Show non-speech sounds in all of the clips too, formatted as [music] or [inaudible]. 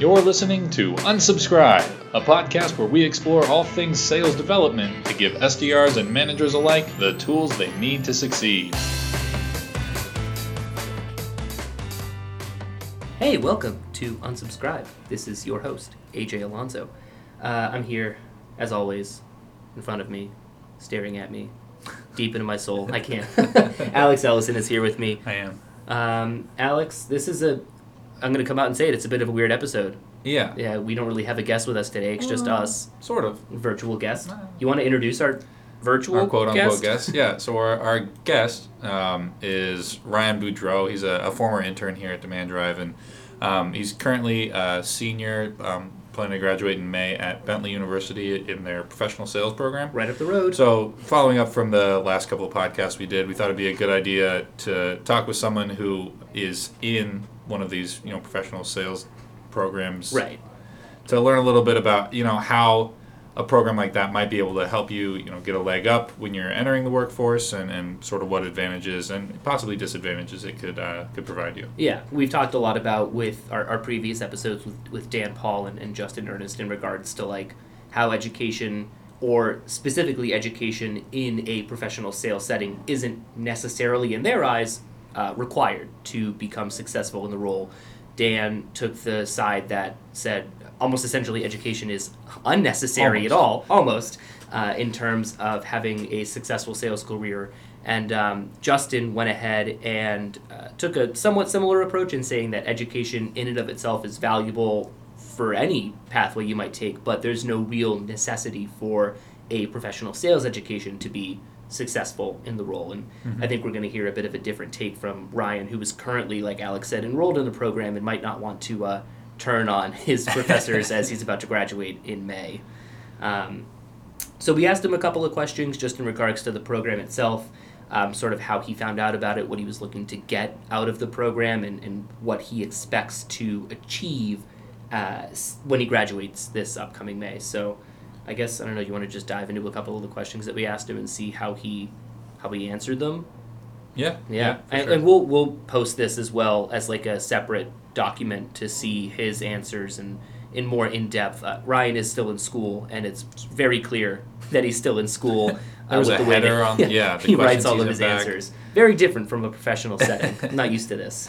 You're listening to Unsubscribe, a podcast where we explore all things sales development to give SDRs and managers alike the tools they need to succeed. Hey, welcome to Unsubscribe. This is your host, AJ Alonso. Uh, I'm here, as always, in front of me, staring at me, deep into my soul. I can't. [laughs] [laughs] Alex Ellison is here with me. I am. Um, Alex, this is a. I'm going to come out and say it. It's a bit of a weird episode. Yeah. Yeah, we don't really have a guest with us today. It's just us, Sort of. virtual guest. You want to introduce our virtual Our quote unquote guest? guest. Yeah. So our, our guest um, is Ryan Boudreau. He's a, a former intern here at Demand Drive, and um, he's currently a senior, um, planning to graduate in May at Bentley University in their professional sales program. Right up the road. So, following up from the last couple of podcasts we did, we thought it'd be a good idea to talk with someone who is in one of these, you know, professional sales programs, right. To learn a little bit about, you know, how a program like that might be able to help you, you know, get a leg up when you're entering the workforce, and, and sort of what advantages and possibly disadvantages it could uh, could provide you. Yeah, we've talked a lot about with our, our previous episodes with, with Dan Paul and, and Justin Ernest in regards to like how education or specifically education in a professional sales setting isn't necessarily in their eyes uh, required to become successful in the role. Dan took the side that said almost essentially education is unnecessary at all, almost, uh, in terms of having a successful sales career. And um, Justin went ahead and uh, took a somewhat similar approach in saying that education in and of itself is valuable for any pathway you might take, but there's no real necessity for a professional sales education to be successful in the role. And I think we're going to hear a bit of a different take from Ryan, who is currently, like Alex said, enrolled in the program and might not want to uh, turn on his [laughs] professors as he's about to graduate in May. Um, so we asked him a couple of questions just in regards to the program itself, um, sort of how he found out about it, what he was looking to get out of the program, and, and what he expects to achieve uh, when he graduates this upcoming May. So I guess I don't know. You want to just dive into a couple of the questions that we asked him and see how he how he answered them. Yeah. Yeah, for and, sure. and we'll we'll post this as well as like a separate document to see his answers and in more in depth. Uh, Ryan is still in school, and it's very clear that he's still in school. [laughs] There was with a the way that- on- [laughs] yeah, the he writes all of his back. answers. Very different from a professional setting. I'm [laughs] not used to this.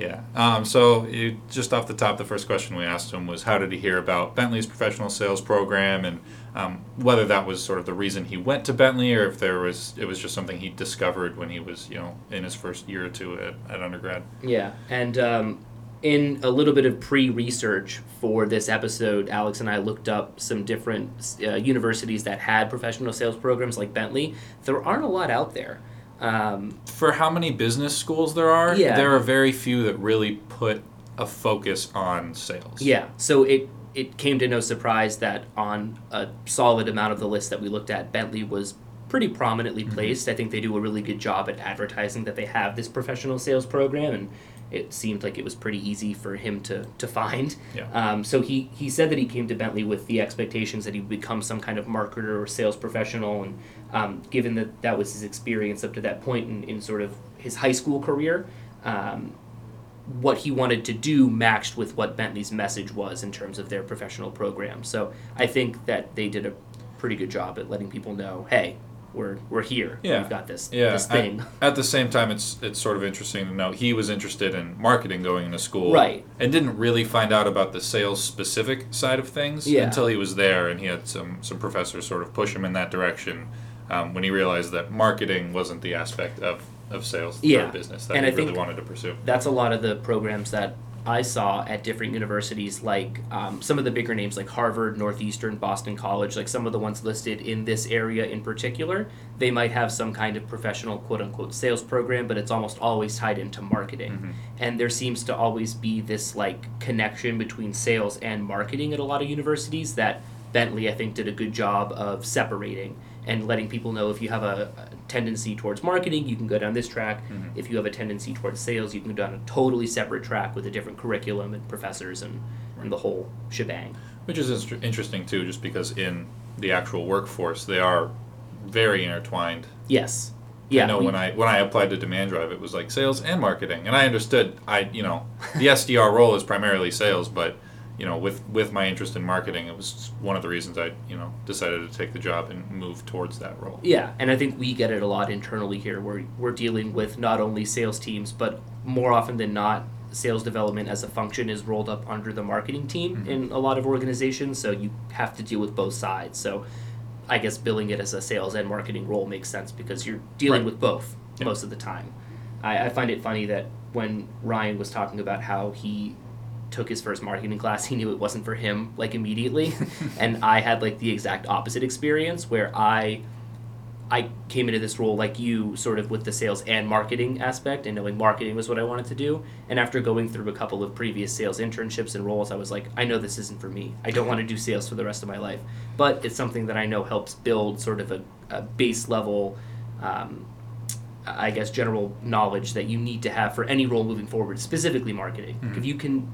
Yeah. Um, so you, just off the top, the first question we asked him was, how did he hear about Bentley's professional sales program, and um, whether that was sort of the reason he went to Bentley, or if there was it was just something he discovered when he was you know in his first year or two at, at undergrad. Yeah, and um, in a little bit of pre-research for this episode, Alex and I looked up some different uh, universities that had professional sales programs like Bentley. There aren't a lot out there. Um, For how many business schools there are, Yeah. there are very few that really put a focus on sales. yeah, so it it came to no surprise that on a solid amount of the list that we looked at, Bentley was pretty prominently placed. I think they do a really good job at advertising that they have this professional sales program, and it seemed like it was pretty easy for him to to find. Yeah. Um, so he he said that he came to Bentley with the expectations that he would become some kind of marketer or sales professional, and um, given that that was his experience up to that point in, in sort of his high school career. Um, what he wanted to do matched with what Bentley's message was in terms of their professional program. So I think that they did a pretty good job at letting people know, hey, we're we're here. Yeah. We've got this Yeah, this thing. at the same time, it's it's sort of interesting to know he was interested in marketing going into school, Right. And didn't really find out about the sales specific side of things Yeah. until he was there, and he had some some professors sort of push him in that direction um, when he realized that marketing wasn't the aspect of of sales Yeah. or business that And he I really wanted to pursue. That's a lot of the programs that I saw at different universities, like um, some of the bigger names like Harvard, Northeastern, Boston College, like some of the ones listed in this area in particular, they might have some kind of professional quote unquote sales program, but it's almost always tied into marketing. And there seems to always be this like connection between sales and marketing at a lot of universities that Bentley, I think, did a good job of separating and letting people know if you have a, a tendency towards marketing, you can go down this track. Mm-hmm. If you have a tendency towards sales, you can go down a totally separate track with a different curriculum and professors and, and the whole shebang. Which is inter- interesting too, just because in the actual workforce they are very intertwined. Yes. Yeah. I know we- when I when I applied to Demand Drive, it was like sales and marketing, and I understood. I you know [laughs] the SDR role is primarily sales, but you know, with with my interest in marketing, it was one of the reasons I you know decided to take the job and move towards that role. Yeah, and I think we get it a lot internally here. We're we're dealing with not only sales teams, but more often than not, sales development as a function is rolled up under the marketing team Mhm. in a lot of organizations. So you have to deal with both sides. So I guess billing it as a sales and marketing role makes sense because you're dealing Right. with both Yeah. most of the time. I, I find it funny that when Ryan was talking about how he took his first marketing class, he knew it wasn't for him like immediately, [laughs] and I had like the exact opposite experience where I I came into this role like you, sort of with the sales and marketing aspect, and knowing marketing was what I wanted to do. And after going through a couple of previous sales internships and roles, I was like, I know this isn't for me. I don't want to do sales for the rest of my life. But it's something that I know helps build sort of a, a base level, um, I guess, general knowledge that you need to have for any role moving forward, specifically marketing. Mhm. If you can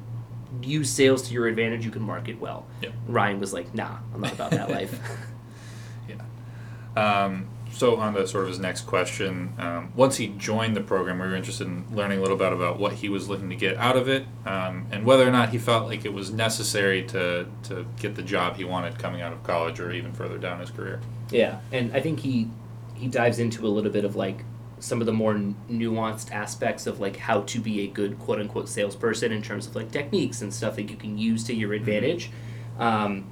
use sales to your advantage, you can market well. Yep. Ryan was like, nah, I'm not about that life. [laughs] [laughs] Um, so on to sort of his next question, um, once he joined the program, we were interested in learning a little bit about what he was looking to get out of it, um, and whether or not he felt like it was necessary to to get the job he wanted coming out of college or even further down his career. Yeah, and I think he he dives into a little bit of like some of the more n- nuanced aspects of like how to be a good quote unquote salesperson in terms of like techniques and stuff that you can use to your advantage. Um,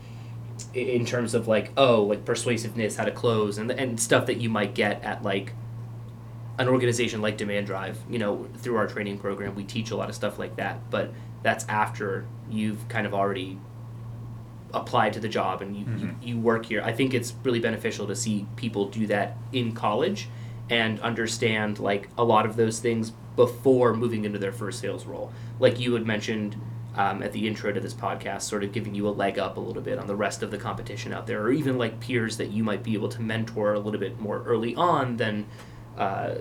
in terms of like oh like persuasiveness, how to close, and and stuff that you might get at like an organization like Demand Drive. You know, through our training program, we teach a lot of stuff like that, but that's after you've kind of already applied to the job and you, you, Mhm. you work here. I think it's really beneficial to see people do that in college and understand like a lot of those things before moving into their first sales role. Like you had mentioned um, at the intro to this podcast, sort of giving you a leg up a little bit on the rest of the competition out there, or even like peers that you might be able to mentor a little bit more early on than uh,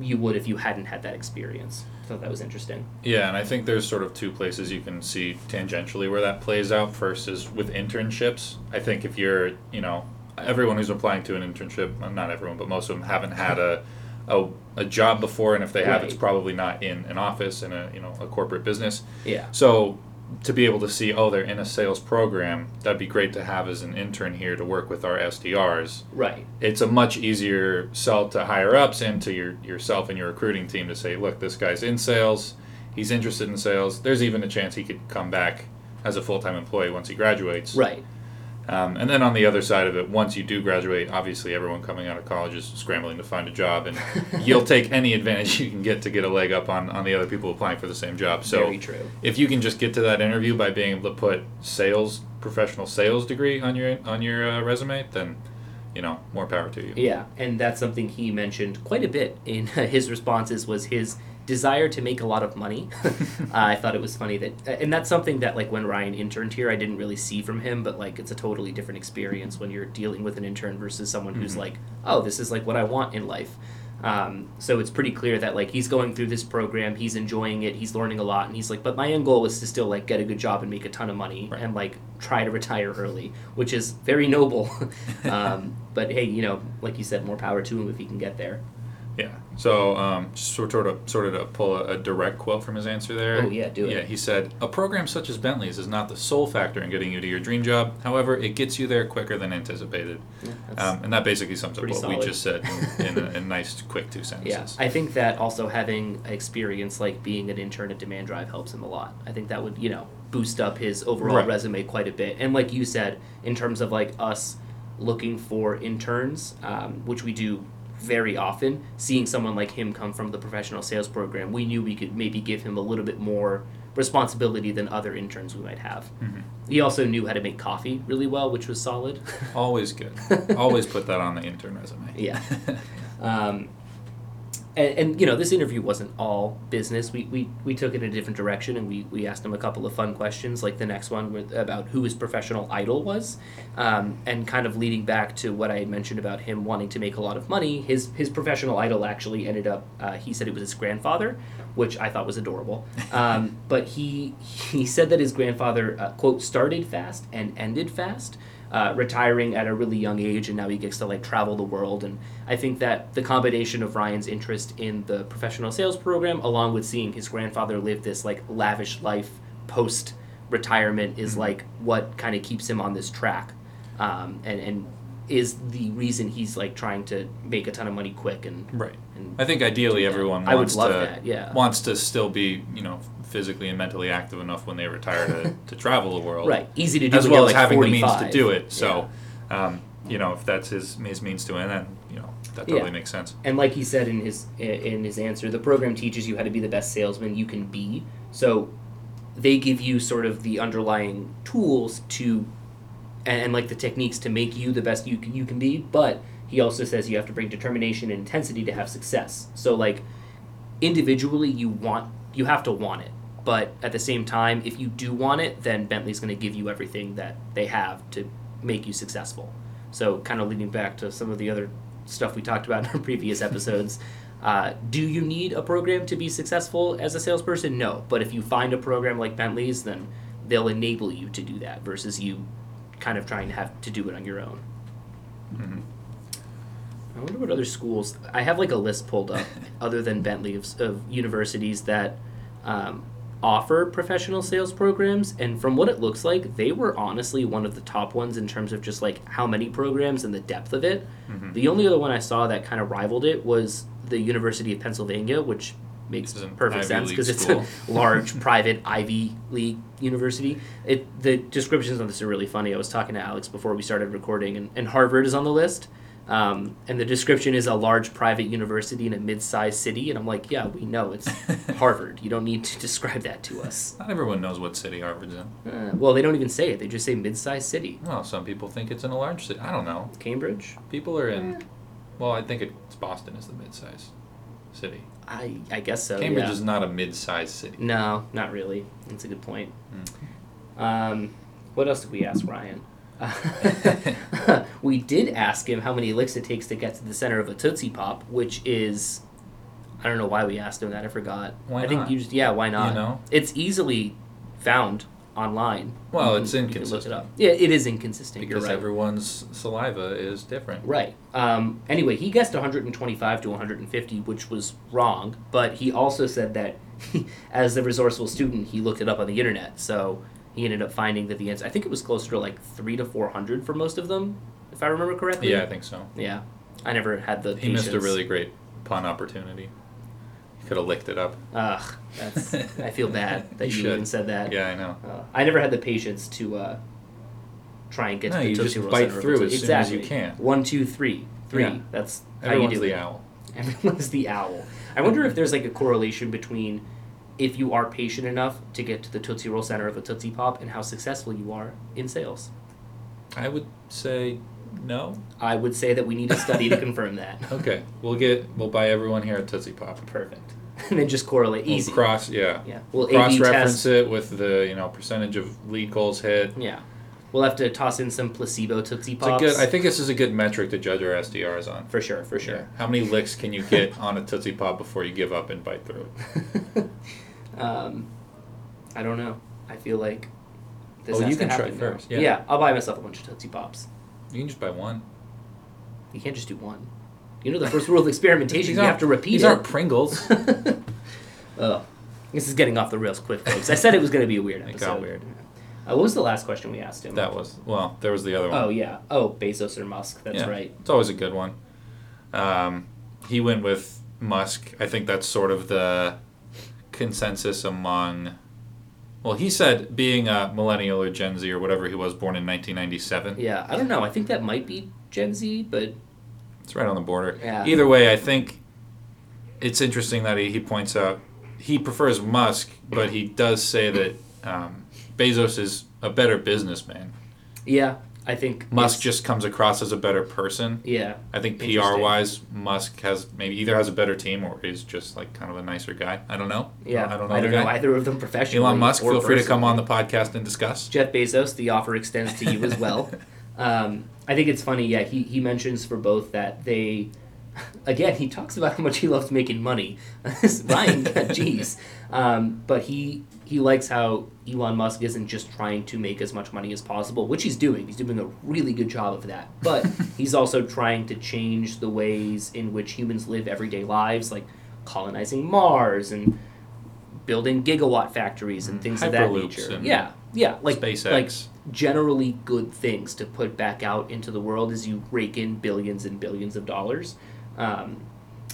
you would if you hadn't had that experience. I thought that was interesting. Yeah, and I think there's sort of two places you can see tangentially where that plays out. First is with internships. I think if you're, you know, everyone who's applying to an internship, uh, not everyone, but most of them haven't had a, [laughs] a, a job before, and if they have, it's probably not in an office in a, you know, a corporate business. Yeah. So to be able to see, oh, they're in a sales program, that'd be great to have as an intern here to work with our SDRs. Right. It's a much easier sell to higher ups and to your yourself and your recruiting team to say, look, this guy's in sales, he's interested in sales. There's even a chance he could come back as a full time employee once he graduates. Right. Um, and then on the other side of it, once you do graduate, obviously everyone coming out of college is scrambling to find a job, and [laughs] you'll take any advantage you can get to get a leg up on, on the other people applying for the same job. So if you can just get to that interview by being able to put sales, professional sales degree on your on your uh, resume, then you know more power to you. Yeah, and that's something he mentioned quite a bit in [laughs] his responses was his desire to make a lot of money. [laughs] uh, I thought it was funny that, and that's something that like when Ryan interned here, I didn't really see from him, but like it's a totally different experience when you're dealing with an intern versus someone who's Mhm. like, oh, this is like what I want in life. Um, so it's pretty clear that like he's going through this program, he's enjoying it, he's learning a lot, and he's like, but my end goal is to still like get a good job and make a ton of money Right. and like try to retire early, which is very noble. [laughs] um, but hey, you know, like you said, more power to him if he can get there. Yeah. So um, sort of sort of to pull a, a direct quote from his answer there. Oh, yeah, do it. Yeah, he said a program such as Bentley's is not the sole factor in getting you to your dream job. However, it gets you there quicker than anticipated. Yeah, Um, and that basically sums up what we just said in, [laughs] in, a, in nice, quick two sentences. yeah. I think that also having experience like being an intern at Demand Drive helps him a lot. I think that would you know boost up his overall Right. resume quite a bit. And like you said, in terms of like us looking for interns, um, which we do very often, seeing someone like him come from the professional sales program, we knew we could maybe give him a little bit more responsibility than other interns we might have. Mhm. He also knew how to make coffee really well, which was solid. Always good. [laughs] Always put that on the intern resume. Yeah. [laughs] Um, and, and you know, this interview wasn't all business. We, we, we took it in a different direction, and we, we asked him a couple of fun questions, like the next one with, about who his professional idol was, um, and kind of leading back to what I had mentioned about him wanting to make a lot of money. His his professional idol actually ended up. Uh, he said it was his grandfather, which I thought was adorable. Um, [laughs] but he he said that his grandfather uh, quote started fast and ended fast uh, retiring at a really young age, and now he gets to like travel the world. And I think that the combination of Ryan's interest in the professional sales program, along with seeing his grandfather live this like lavish life post retirement is Mhm. like what kind of keeps him on this track, um, and and is the reason he's like trying to make a ton of money quick and. Right. and I think ideally everyone I would wants love to that, yeah. wants to still be you know physically and mentally active enough when they retire to, [laughs] to travel the world. Right, easy to do as well as like, having the means to do it. So, um, you know, if that's his his means to an end, you know, that totally Yeah. makes sense. And like he said in his in his answer, the program teaches you how to be the best salesman you can be. So they give you sort of the underlying tools to and, and like the techniques to make you the best you can, you can be, but he also says you have to bring determination and intensity to have success. So like individually you want you have to want it. But at the same time, if you do want it, then Bentley's going to give you everything that they have to make you successful. So, kind of leading back to some of the other stuff we talked about in our [laughs] previous episodes, uh, do you need a program to be successful as a salesperson? No. But if you find a program like Bentley's, then they'll enable you to do that versus you kind of trying to have to do it on your own. hmm I wonder what other schools. I have like a list pulled up, [laughs] other than Bentley, of, of universities that um, offer professional sales programs. And from what it looks like, they were honestly one of the top ones in terms of just like how many programs and the depth of it. Mhm. The only other one I saw that kind of rivaled it was the University of Pennsylvania, which makes This is an perfect Ivy sense because it's a [laughs] large [laughs] private Ivy League university. It the descriptions on this are really funny. I was talking to Alex before we started recording, and, and Harvard is on the list. Um, and the description is a large private university in a mid-sized city, and I'm like, yeah, we know it's [laughs] Harvard. You don't need to describe that to us. Not everyone knows what city Harvard's in. Uh, well, they don't even say it; they just say mid-sized city. Well, some people think it's in a large city. I don't know. Cambridge. People are in. Well, I think it's Boston is the mid-sized city. I I guess so. Cambridge yeah. is not a mid-sized city. No, not really. That's a good point. Mm. Um, what else did we ask Ryan? [laughs] we did ask him how many licks it takes to get to the center of a Tootsie Pop, which is. I don't know why we asked him that. I forgot. Why I think you just yeah. Why not? You know? it's easily found online. Well, it's can- you can look it inconsistent. up. Yeah, it is inconsistent. Because right. everyone's saliva is different. Right. Um, anyway, he guessed 125 to 150, which was wrong. But he also said that, [laughs] as a resourceful student, he looked it up on the internet. So he ended up finding that the answer. I think it was closer to like three to 400 for most of them, if I remember correctly. Yeah, I think so. Yeah. I never had the. He missed a really great pun opportunity. He could have licked it up. Ugh, that's. I feel bad [laughs] that You you, even said that. Yeah, I know. Uh, I never had the patience to uh, try and get No, to the you just bite through as Tootsie- soon as you can. One, two, three, three. Yeah. That's how Everyone's you do the it. owl. [laughs] Everyone's the owl. I wonder if there's like a correlation between if you are patient enough to get to the Tootsie Roll center of a Tootsie Pop and how successful you are in sales. I would say no. I would say that we need a study to [laughs] confirm that. Okay, we'll get we'll buy everyone here a Tootsie Pop. Perfect. [laughs] And then just correlate We'll easy. cross, yeah. Yeah. We'll cross reference it with the you know percentage of lead goals hit. Yeah. We'll have to toss in some placebo Tootsie Pops. good. I think this is a good metric to judge our SDRs on. for sure, for sure. Yeah. How many licks can you get [laughs] on a Tootsie Pop before you give up and bite through it? [laughs] um, I don't know. I feel like this Oh, you to can try now. first, yeah. I'll buy myself a bunch of Tootsie Pops. You can just buy one. You can't just do one. You know the first rule of experimentation. you have to repeat These it. These aren't Pringles. [laughs] oh, this is getting off the rails quick, folks. I said it was going to be a weird It got weird. Uh, what was the last question we asked him? That was well. There was the other one. Oh yeah. Oh, Bezos or Musk. That's Yeah. right. It's always a good one. Um, he went with Musk. I think that's sort of the consensus among. Well, he said being a millennial or Gen Z or whatever he was, born in 1997. Yeah. I don't know. I think that might be Gen Z, but It's right on the border. Yeah. Either way, I think it's interesting that he, he points out he prefers Musk, but he does say that um, Bezos is a better businessman. yeah, I think Musk just comes across as a better person. Yeah. I think PR wise, Musk has maybe either has a better team or is just like kind of a nicer guy. I don't know. Yeah. I don't know. I don't know either of them professionally. Elon Musk, feel free to come on the podcast and discuss. Jeff Bezos, the offer extends to you as well. [laughs] um, I think it's funny. Yeah, he he mentions for both that they. [laughs] Again, he talks about how much he loves making money. [laughs] Ryan, jeez. Um, but he he likes how Elon Musk isn't just trying to make as much money as possible, which he's doing. He's doing a really good job of that. But [laughs] he's also trying to change the ways in which humans live everyday lives, like colonizing Mars and building gigawatt factories and things of that nature. Yeah, yeah, like SpaceX. like generally good things to put back out into the world as you rake in billions and billions of dollars. Um,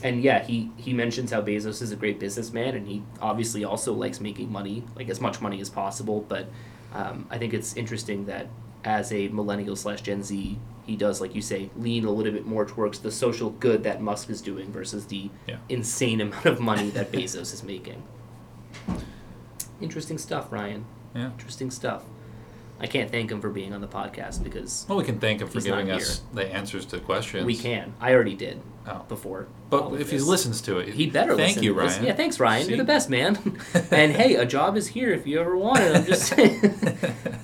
and yeah, he he mentions how Bezos is a great businessman, and he obviously also likes making money, like as much money as possible. But um, I think it's interesting that as a millennial slash Gen Z, he does, like you say, lean a little bit more towards the social good that Musk is doing versus the Yeah. insane amount of money that Bezos is making. Interesting stuff, Ryan. Yeah. Interesting stuff. I can't thank him for being on the podcast because Well, we can thank him for giving us the answers to questions. we can. I already did Oh. before. But if he listens to it, he better Thank listen you. Ryan. Yeah, thanks, Ryan. See? You're the best, man. [laughs] and hey, a job is here if you ever want it. I'm just [laughs] saying.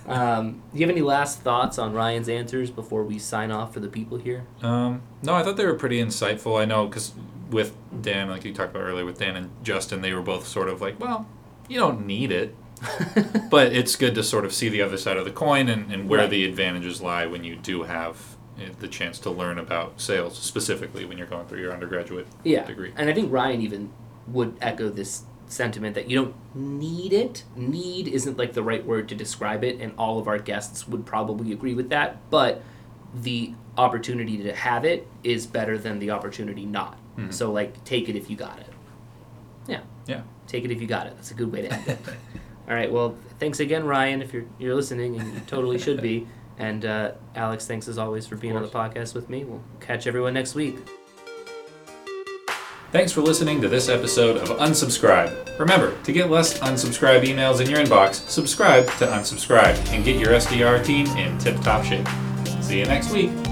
um, do you have any last thoughts on Ryan's answers before we sign off for the people here? Um, no, I thought they were pretty insightful. I know because with Dan, like you talked about earlier, with Dan and Justin, they were both sort of like, well, you don't need it, [laughs] but it's good to sort of see the other side of the coin and, and where Right. the advantages lie when you do have uh, the chance to learn about sales, specifically when you're going through your undergraduate yeah, degree. and I think Ryan even would echo this sentiment that you don't need it. Need isn't like the right word to describe it, and all of our guests would probably agree with that. But the opportunity to have it is better than the opportunity not. Mhm. So like, take it if you got it. Yeah. Yeah. Take it if you got it. That's a good way to end it. [laughs] All right. Well, thanks again, Ryan, if you're you're listening, and you totally should be. [laughs] And uh, Alex, thanks as always for being on the podcast with me. We'll catch everyone next week. Thanks for listening to this episode of Unsubscribe. Remember, to get less unsubscribe emails in your inbox, subscribe to Unsubscribe and get your SDR team in tip top shape. See you next week.